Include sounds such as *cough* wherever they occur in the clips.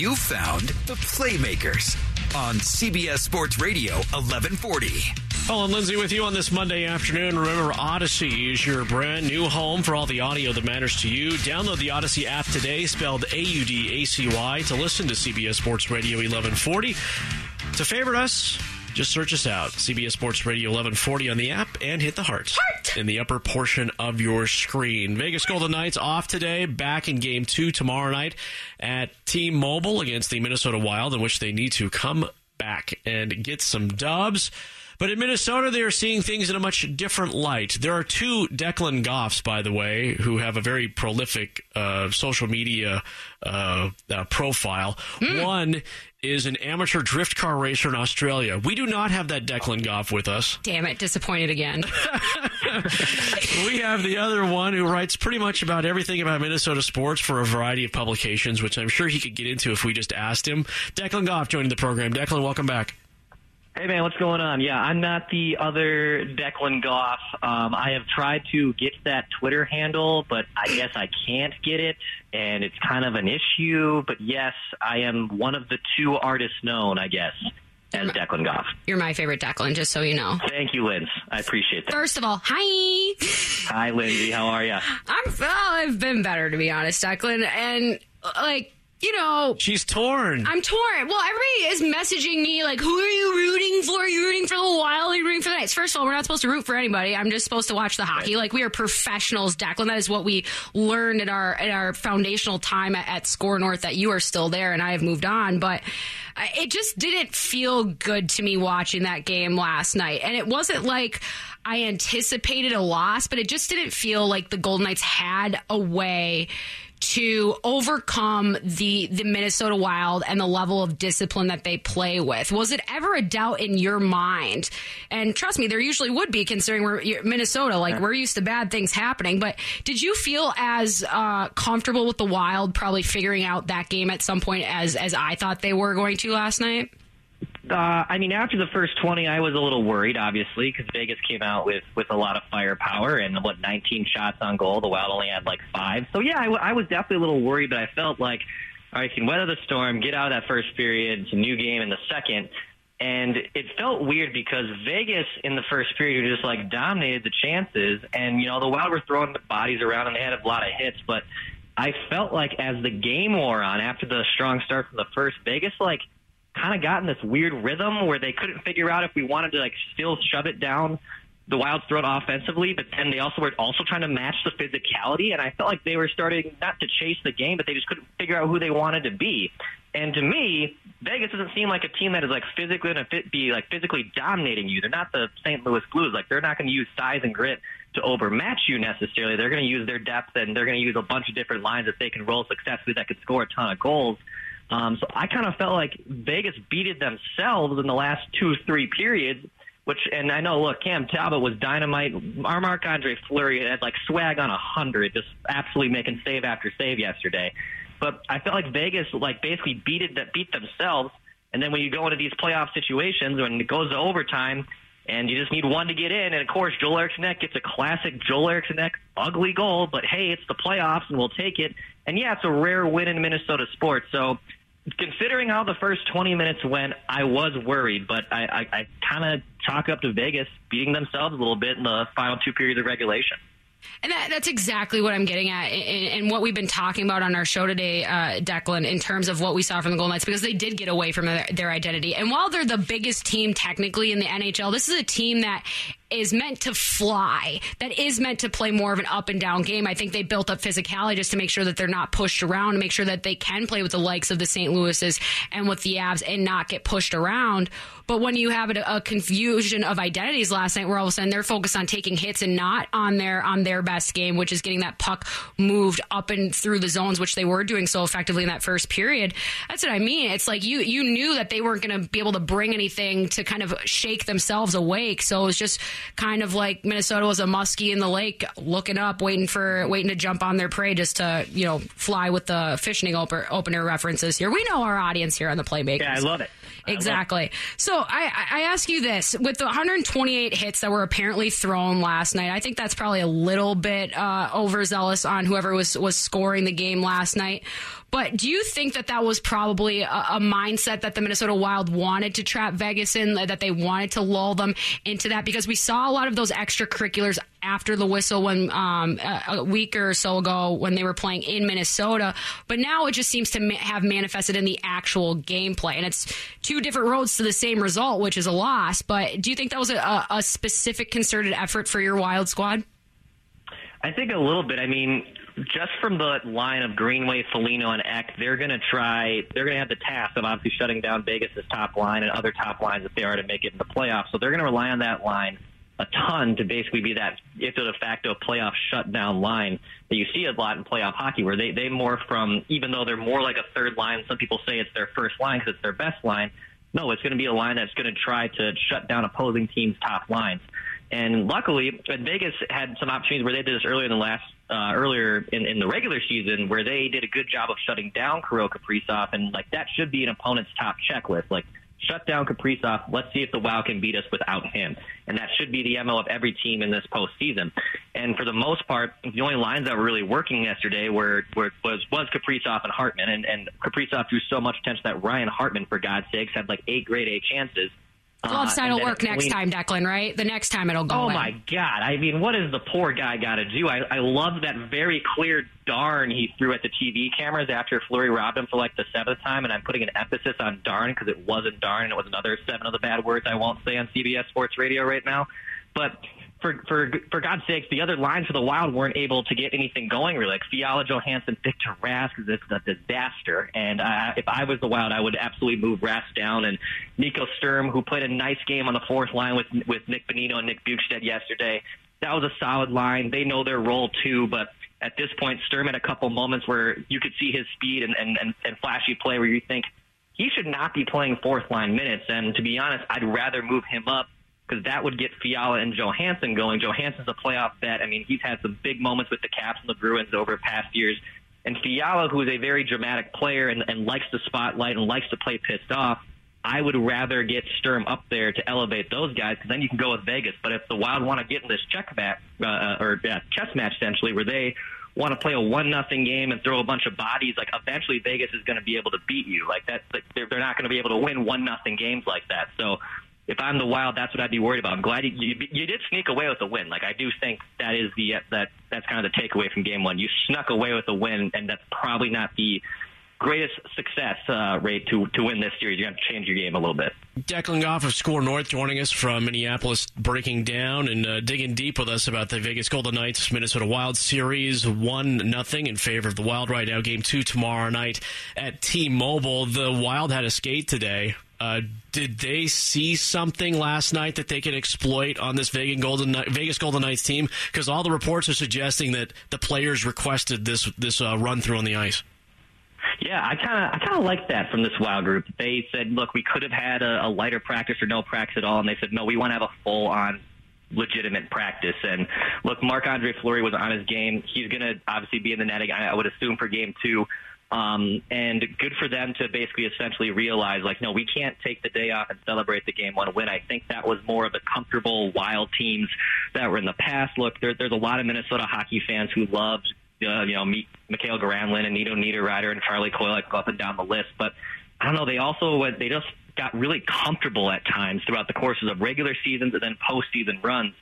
You found the Playmakers on CBS Sports Radio 1140. Paul and Lindsay with you on this Monday afternoon. Remember, Audacy is your brand new home for all the audio that matters to you. Download the Audacy app today, spelled A U D A C Y, to listen to CBS Sports Radio 1140. To favorite us, just search us out, CBS Sports Radio 1140 on the app, and hit the heart, heart, in the upper portion of your screen. Vegas Golden Knights off today, back in game two tomorrow night at T-Mobile against the Minnesota Wild, in which they need to come back and get some dubs. But in Minnesota, they are seeing things in a much different light. There are two Declan Goffs, by the way, who have a very prolific uh, social media uh, uh, profile. Mm. One is an amateur drift car racer in Australia. We do not have that Declan Goff with us. Damn it, disappointed again. *laughs* we have the other one who writes pretty much about everything about Minnesota sports for a variety of publications, which I'm sure he could get into if we just asked him. Declan Goff joining the program. Declan, welcome back. Hey man, what's going on? Yeah, I'm not the other Declan Goff. Um, I have tried to get that Twitter handle, but I *clears throat* guess I can't get it, and it's kind of an issue. But yes, I am one of the two artists known, I guess, as Declan Goff. You're my favorite Declan, just so you know. Thank you, Linz. I appreciate that. First of all, hi. Hi, Lindsay. How are you? *laughs* I'm. Well, I've been better to be honest, Declan, and like you know, she's torn. I'm torn. Well, everybody is messaging me like, "Who are you rooting for? Are you rooting for the Wild? Are you rooting for the Knights?" First of all, we're not supposed to root for anybody. I'm just supposed to watch the hockey. Like we are professionals, Declan. That is what we learned in our in our foundational time at, at SKOR North. That you are still there, and I have moved on, but uh, it just didn't feel good to me watching that game last night, and it wasn't like. I anticipated a loss, but it just didn't feel like the Golden Knights had a way to overcome the the Minnesota Wild and the level of discipline that they play with? Was it ever a doubt in your mind? And trust me, there usually would be, considering we're Minnesota. Like yeah. we're used to bad things happening. But did you feel as uh, comfortable with the Wild probably figuring out that game at some point as as I thought they were going to last night? Uh, I mean, after the first 20, I was a little worried, obviously, because Vegas came out with, with a lot of firepower and, what, 19 shots on goal. The Wild only had like five. So, yeah, I, w- I was definitely a little worried, but I felt like, all right, can weather the storm, get out of that first period. It's a new game in the second. And it felt weird because Vegas in the first period just like dominated the chances. And, you know, the Wild were throwing the bodies around and they had a lot of hits. But I felt like as the game wore on, after the strong start from the first, Vegas, like, kind of got in this weird rhythm where they couldn't figure out if we wanted to like still shove it down the Wild's throat offensively, but then they also were also trying to match the physicality, and I felt like they were starting not to chase the game, but they just couldn't figure out who they wanted to be. And to me, Vegas doesn't seem like a team that is like physically going to be like physically dominating you. They're not the St. Louis Blues. Like they're not going to use size and grit to overmatch you necessarily. They're going to use their depth and they're going to use a bunch of different lines that they can roll successfully that could score a ton of goals. Um, so I kind of felt like Vegas beated themselves in the last two, three periods. Which and I know, look, Cam Talbot was dynamite. Our Marc Andre Fleury had like swag on a hundred, just absolutely making save after save yesterday. But I felt like Vegas like basically beat it, that beat themselves. And then when you go into these playoff situations, when it goes to overtime, and you just need one to get in. And of course, Joel Eriksson gets a classic Joel Eriksson ugly goal, but hey, it's the playoffs and we'll take it. And yeah, it's a rare win in Minnesota sports. So considering how the first 20 minutes went, I was worried, but I, I, I kind of chalk up to Vegas beating themselves a little bit in the final two periods of regulation. And that, that's exactly what I'm getting at, and, what we've been talking about on our show today, uh, Declan, in terms of what we saw from the Golden Knights, because they did get away from their, their identity. And while they're the biggest team technically in the NHL, this is a team that is meant to fly, that is meant to play more of an up and down game. I think they built up physicality just to make sure that they're not pushed around, to make sure that they can play with the likes of the St. Louis's and with the Avs and not get pushed around. But when you have a, a, confusion of identities last night, where all of a sudden they're focused on taking hits and not on their on their best game, which is getting that puck moved up and through the zones, which they were doing so effectively in that first period. That's what I mean. It's like you you knew that they weren't going to be able to bring anything to kind of shake themselves awake. So it was just kind of like Minnesota was a muskie in the lake, looking up, waiting for waiting to jump on their prey, just to you know fly with the fishing opener references here. We know our audience here on the playmakers. Yeah, I love it. Exactly. So I, I ask you this: with the 128 hits that were apparently thrown last night, I think that's probably a little bit uh, overzealous on whoever was was scoring the game last night. But do you think that that was probably a, a, mindset that the Minnesota Wild wanted to trap Vegas in, that they wanted to lull them into that? Because we saw a lot of those extracurriculars after the whistle when um, a, week or so ago when they were playing in Minnesota. But now it just seems to ma- have manifested in the actual gameplay. And it's two different roads to the same result, which is a loss. But do you think that was a, a specific concerted effort for your Wild squad? I think a little bit. I mean, just from the line of Greenway, Foligno, and Ek, they're going to try. They're going to have the task of obviously shutting down Vegas' top line and other top lines if they are to make it in the playoffs. So they're going to rely on that line a ton to basically be that ipso de facto playoff shutdown line that you see a lot in playoff hockey, where they they morph from even though they're more like a third line. Some people say it's their first line because it's their best line. No, it's going to be a line that's going to try to shut down opposing teams' top lines. And luckily, Vegas had some opportunities where they did this earlier in the last, uh, earlier in, in the regular season, where they did a good job of shutting down Kirill Kaprizov, and like that should be an opponent's top checklist. Like shut down Kaprizov. Let's see if the Wild can beat us without him, and that should be the mo of every team in this postseason. And for the most part, the only lines that were really working yesterday were, were was was Kaprizov and Hartman, and and Kaprizov drew so much attention that Ryan Hartman, for God's sakes, had like eight grade A chances Glove side will work next time, Declan, right? The next time it'll go. Oh, in. my God. I mean, what is the poor guy got to do? I, I love that very clear darn he threw at the TV cameras after Fleury robbed him for like the seventh time. And I'm putting an emphasis on darn because it wasn't darn and it was another seven of the bad words I won't say on CBS Sports Radio right now. But for for for God's sakes, the other lines for the Wild weren't able to get anything going. Really, like Fiala, Johansson, Victor Rask is a disaster. And uh, if I was the Wild, I would absolutely move Rask down. And Nico Sturm, who played a nice game on the fourth line with with Nick Bonino and Nick Bjugstad yesterday, that was a solid line. They know their role too, but at this point, Sturm had a couple moments where you could see his speed and, and, and, and flashy play where you think he should not be playing fourth line minutes. And to be honest, I'd rather move him up because that would get Fiala and Johansson going. Johansson's a playoff bet. I mean, he's had some big moments with the Caps and the Bruins over past years. And Fiala, who is a very dramatic player and, and likes the spotlight and likes to play pissed off, I would rather get Sturm up there to elevate those guys because then you can go with Vegas. But if the Wild want to get in this check match uh, or yeah, chess match essentially, where they want to play a one nothing game and throw a bunch of bodies, like eventually Vegas is going to be able to beat you. Like that, like they're, they're not going to be able to win one nothing games like that. So if I'm the Wild, that's what I'd be worried about. I'm glad you, you, you did sneak away with a win. Like I do think that is the that that's kind of the takeaway from Game One. You snuck away with a win, and that's probably not the greatest success uh, rate to to win this series. You have to change your game a little bit. Declan Goff of SKOR North joining us from Minneapolis, breaking down and uh, digging deep with us about the Vegas Golden Knights Minnesota Wild series. One nothing in favor of the Wild right now. Game two tomorrow night at T-Mobile. The Wild had a skate today. Uh, did they see something last night that they can exploit on this Vegas Golden Vegas Golden Knights team? Because all the reports are suggesting that the players requested this this uh, run through on the ice. Yeah, I kind of I kind of like that from this Wild group. They said, look, we could have had a, a lighter practice or no practice at all, and they said, no, we want to have a full on legitimate practice. And look, Marc Andre Fleury was on his game. He's going to obviously be in the net I would assume, for game two. Um, and good for them to basically essentially realize, like, no, we can't take the day off and celebrate the game one win. I think that was more of the comfortable, wild teams that were in the past. Look, there, there's a lot of Minnesota hockey fans who loved, uh, you know, meet Mikael Granlund and Nino Niederreiter and Charlie Coyle, like, go up and down the list. But I don't know, they also, went, they just got really comfortable at times throughout the courses of regular seasons and then postseason runs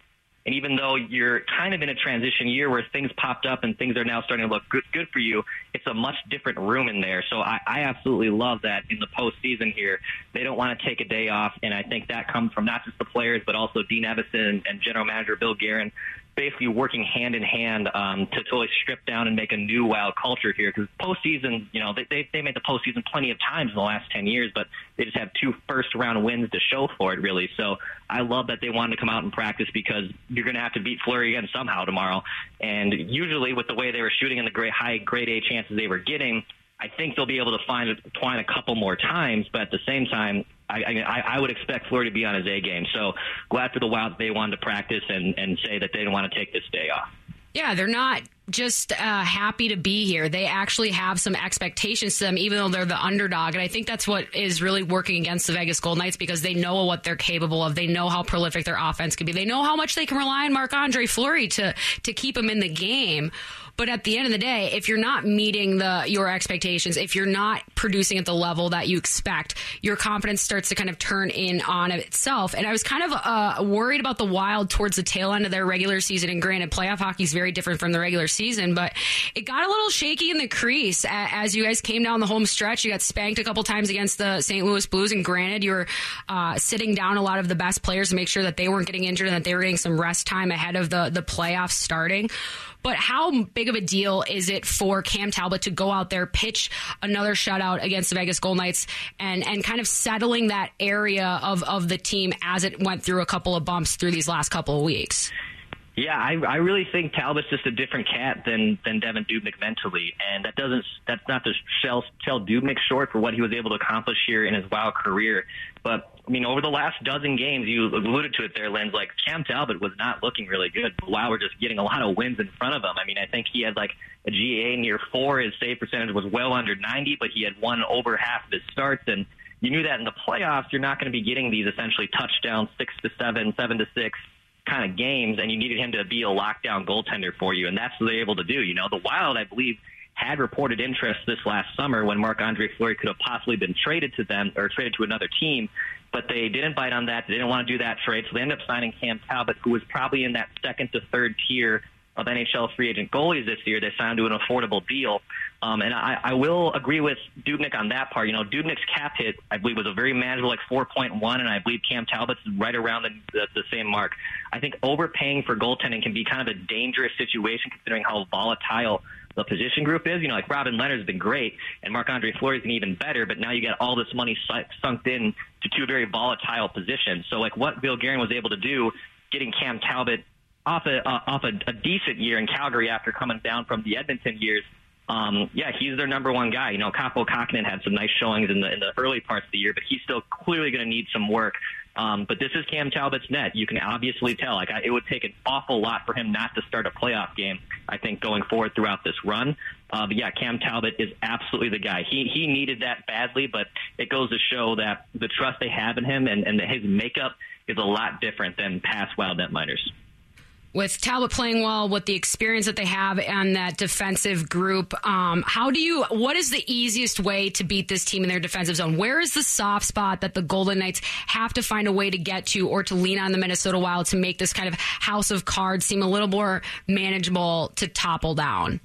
And even though you're kind of in a transition year where things popped up and things are now starting to look good, good for you, it's a much different room in there. So I, I absolutely love that in the postseason here. They don't want to take a day off. And I think that comes from not just the players, but also Dean Evason and general manager Bill Guerin basically working hand in hand um, to totally strip down and make a new wild culture here. Because postseason, you know, they, they they made the postseason plenty of times in the last ten years, but they just have two first round wins to show for it, really. So I love that they wanted to come out and practice because you're going to have to beat Fleury again somehow tomorrow. And usually, with the way they were shooting and the great high grade A chances they were getting. I think they'll be able to find Twine a couple more times, but at the same time, I, I, I would expect Fleury to be on his A game. So glad for the Wild they wanted to practice and, and say that they didn't want to take this day off. Yeah, they're not just uh, happy to be here. They actually have some expectations to them, even though they're the underdog. And I think that's what is really working against the Vegas Gold Knights because they know what they're capable of. They know how prolific their offense can be. They know how much they can rely on Marc Andre Fleury to to keep them in the game. But at the end of the day, if you're not meeting the your expectations, if you're not producing at the level that you expect, your confidence starts to kind of turn in on itself. And I was kind of uh, worried about the Wild towards the tail end of their regular season. And granted, playoff hockey is very different from the regular season, but it got a little shaky in the crease as you guys came down the home stretch. You got spanked a couple times against the St. Louis Blues, and granted, you were uh, sitting down a lot of the best players to make sure that they weren't getting injured and that they were getting some rest time ahead of the the playoffs starting. But how big of a deal is it for Cam Talbot to go out there, pitch another shutout against the Vegas Gold Knights, and and kind of settling that area of of the team as it went through a couple of bumps through these last couple of weeks? Yeah, I, I really think Talbot's just a different cat than than Devan Dubnyk mentally, and that doesn't that's not to sell sell Dubnyk short for what he was able to accomplish here in his wild career. But I mean, over the last dozen games, you alluded to it there, Linz. Like Cam Talbot was not looking really good. But wow, we're just getting a lot of wins in front of him. I mean, I think he had like a GA near four. His save percentage was well under 90, but he had won over half of his starts and you knew that in the playoffs, you're not going to be getting these essentially touchdowns, six to seven, seven to six, kind of games, and you needed him to be a lockdown goaltender for you, and that's what they're able to do. You know, the Wild, I believe, had reported interest this last summer when Marc Andre Fleury could have possibly been traded to them or traded to another team, but they didn't bite on that. They didn't want to do that trade, so they ended up signing Cam Talbot, who was probably in that second to third tier of NHL free agent goalies this year. They signed to an affordable deal. Um, and I, I will agree with Dubnyk on that part. You know, Dubnyk's cap hit, I believe, was a very manageable, like 4.1, and I believe Cam Talbot's right around the, the, the same mark. I think overpaying for goaltending can be kind of a dangerous situation considering how volatile the position group is. You know, like Robin Lehner's been great, and Marc Andre Fleury's been even better, but now you get all this money sunk in to two very volatile positions. So, like, what Bill Guerin was able to do, getting Cam Talbot off a uh, off a, a decent year in Calgary after coming down from the Edmonton years. Um, yeah, he's their number one guy. You know, Kaapo Kahkonen had some nice showings in the in the early parts of the year, but he's still clearly going to need some work. Um, but this is Cam Talbot's net. You can obviously tell. Like I, it would take an awful lot for him not to start a playoff game. I think going forward throughout this run. Uh, but yeah, Cam Talbot is absolutely the guy. He he needed that badly, but it goes to show that the trust they have in him and, and his makeup is a lot different than past Wild netminders with Talbot playing well, with the experience that they have and that defensive group, um, how do you? What is the easiest way to beat this team in their defensive zone? Where is the soft spot that the Golden Knights have to find a way to get to, or to lean on the Minnesota Wild to make this kind of house of cards seem a little more manageable to topple down?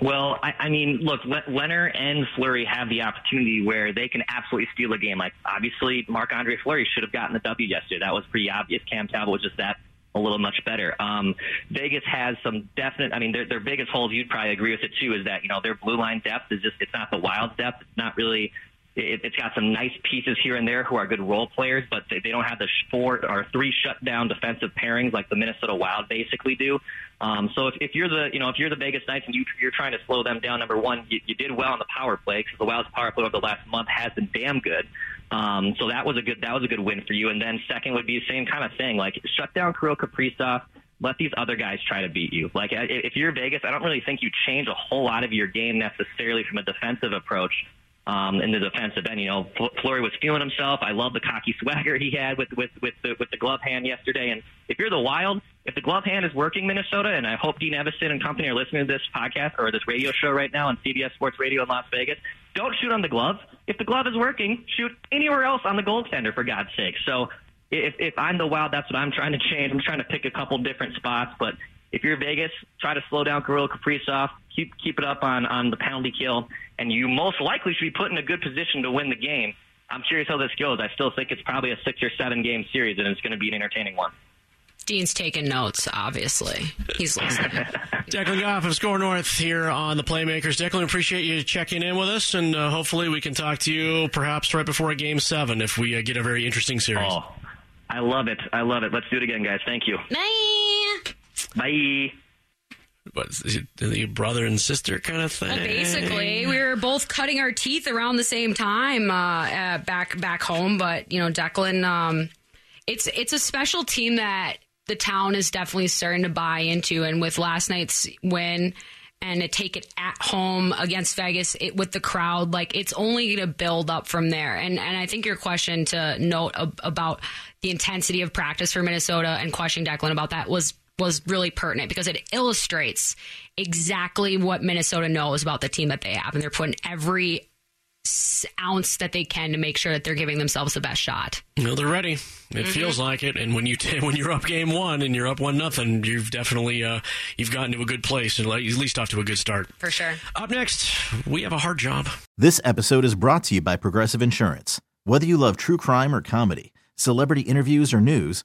Well, I, I mean, look, Lehner and Fleury have the opportunity where they can absolutely steal a game. Like, obviously, Marc Andre Fleury should have gotten the W yesterday. That was pretty obvious. Cam Talbot was just that a little much better. Um, Vegas has some definite. I mean, their, their biggest holes. You'd probably agree with it too. Is that you know their blue line depth is just it's not the wild depth. It's not really. It, it's got some nice pieces here and there who are good role players, but they, they don't have the four or three shutdown defensive pairings like the Minnesota Wild basically do. Um, so if, if you're the you know if you're the Vegas Knights and you, you're trying to slow them down, number one, you, you did well on the power play because the Wild's power play over the last month has been damn good. Um, so that was a good that was a good win for you. And then second would be the same kind of thing, like shut down Kirill Kaprizov. Let these other guys try to beat you. Like if you're Vegas, I don't really think you change a whole lot of your game necessarily from a defensive approach um, in the defensive end. You know, Fleury was feeling himself. I love the cocky *laughs* swagger he had with with with the, with the glove hand yesterday. And if you're the Wild, if the glove hand is working, Minnesota, and I hope Dean Evason and company are listening to this podcast or this radio show right now on CBS Sports Radio in Las Vegas, don't shoot on the glove. If the glove is working, shoot anywhere else on the goaltender for God's sake. So if if I'm the Wild, that's what I'm trying to change. I'm trying to pick a couple different spots, but if you're Vegas, try to slow down Kirill Kaprizov, keep keep it up on on the penalty kill, and you most likely should be put in a good position to win the game. I'm curious how this goes. I still think it's probably a six or seven game series, and it's going to be an entertaining one. Dean's taking notes, obviously. He's listening. *laughs* Declan Goff of SKOR North here on the Playmakers. Declan, appreciate you checking in with us, and uh, hopefully we can talk to you perhaps right before a game seven if we uh, get a very interesting series. Oh, I love it. I love it. Let's do it again, guys. Thank you. Bye. Bye. Is it the brother and sister kind of thing? Basically, we were both cutting our teeth around the same time uh, uh, back back home. But you know, Declan, um, it's it's a special team that the town is definitely starting to buy into. And with last night's win and to take it at home against Vegas it, with the crowd, like it's only going to build up from there. And and I think your question to note ab- about the intensity of practice for Minnesota and questioning Declan about that was was really pertinent because it illustrates exactly what Minnesota knows about the team that they have, and they're putting every ounce that they can to make sure that they're giving themselves the best shot. You know, they're ready. It mm-hmm. feels like it. And when you t- *laughs* when you're up game one and you're up one nothing, you've definitely uh, you've gotten to a good place and at least off to a good start. For sure. Up next, we have a hard job. This episode is brought to you by Progressive Insurance. Whether you love true crime or comedy, celebrity interviews or news,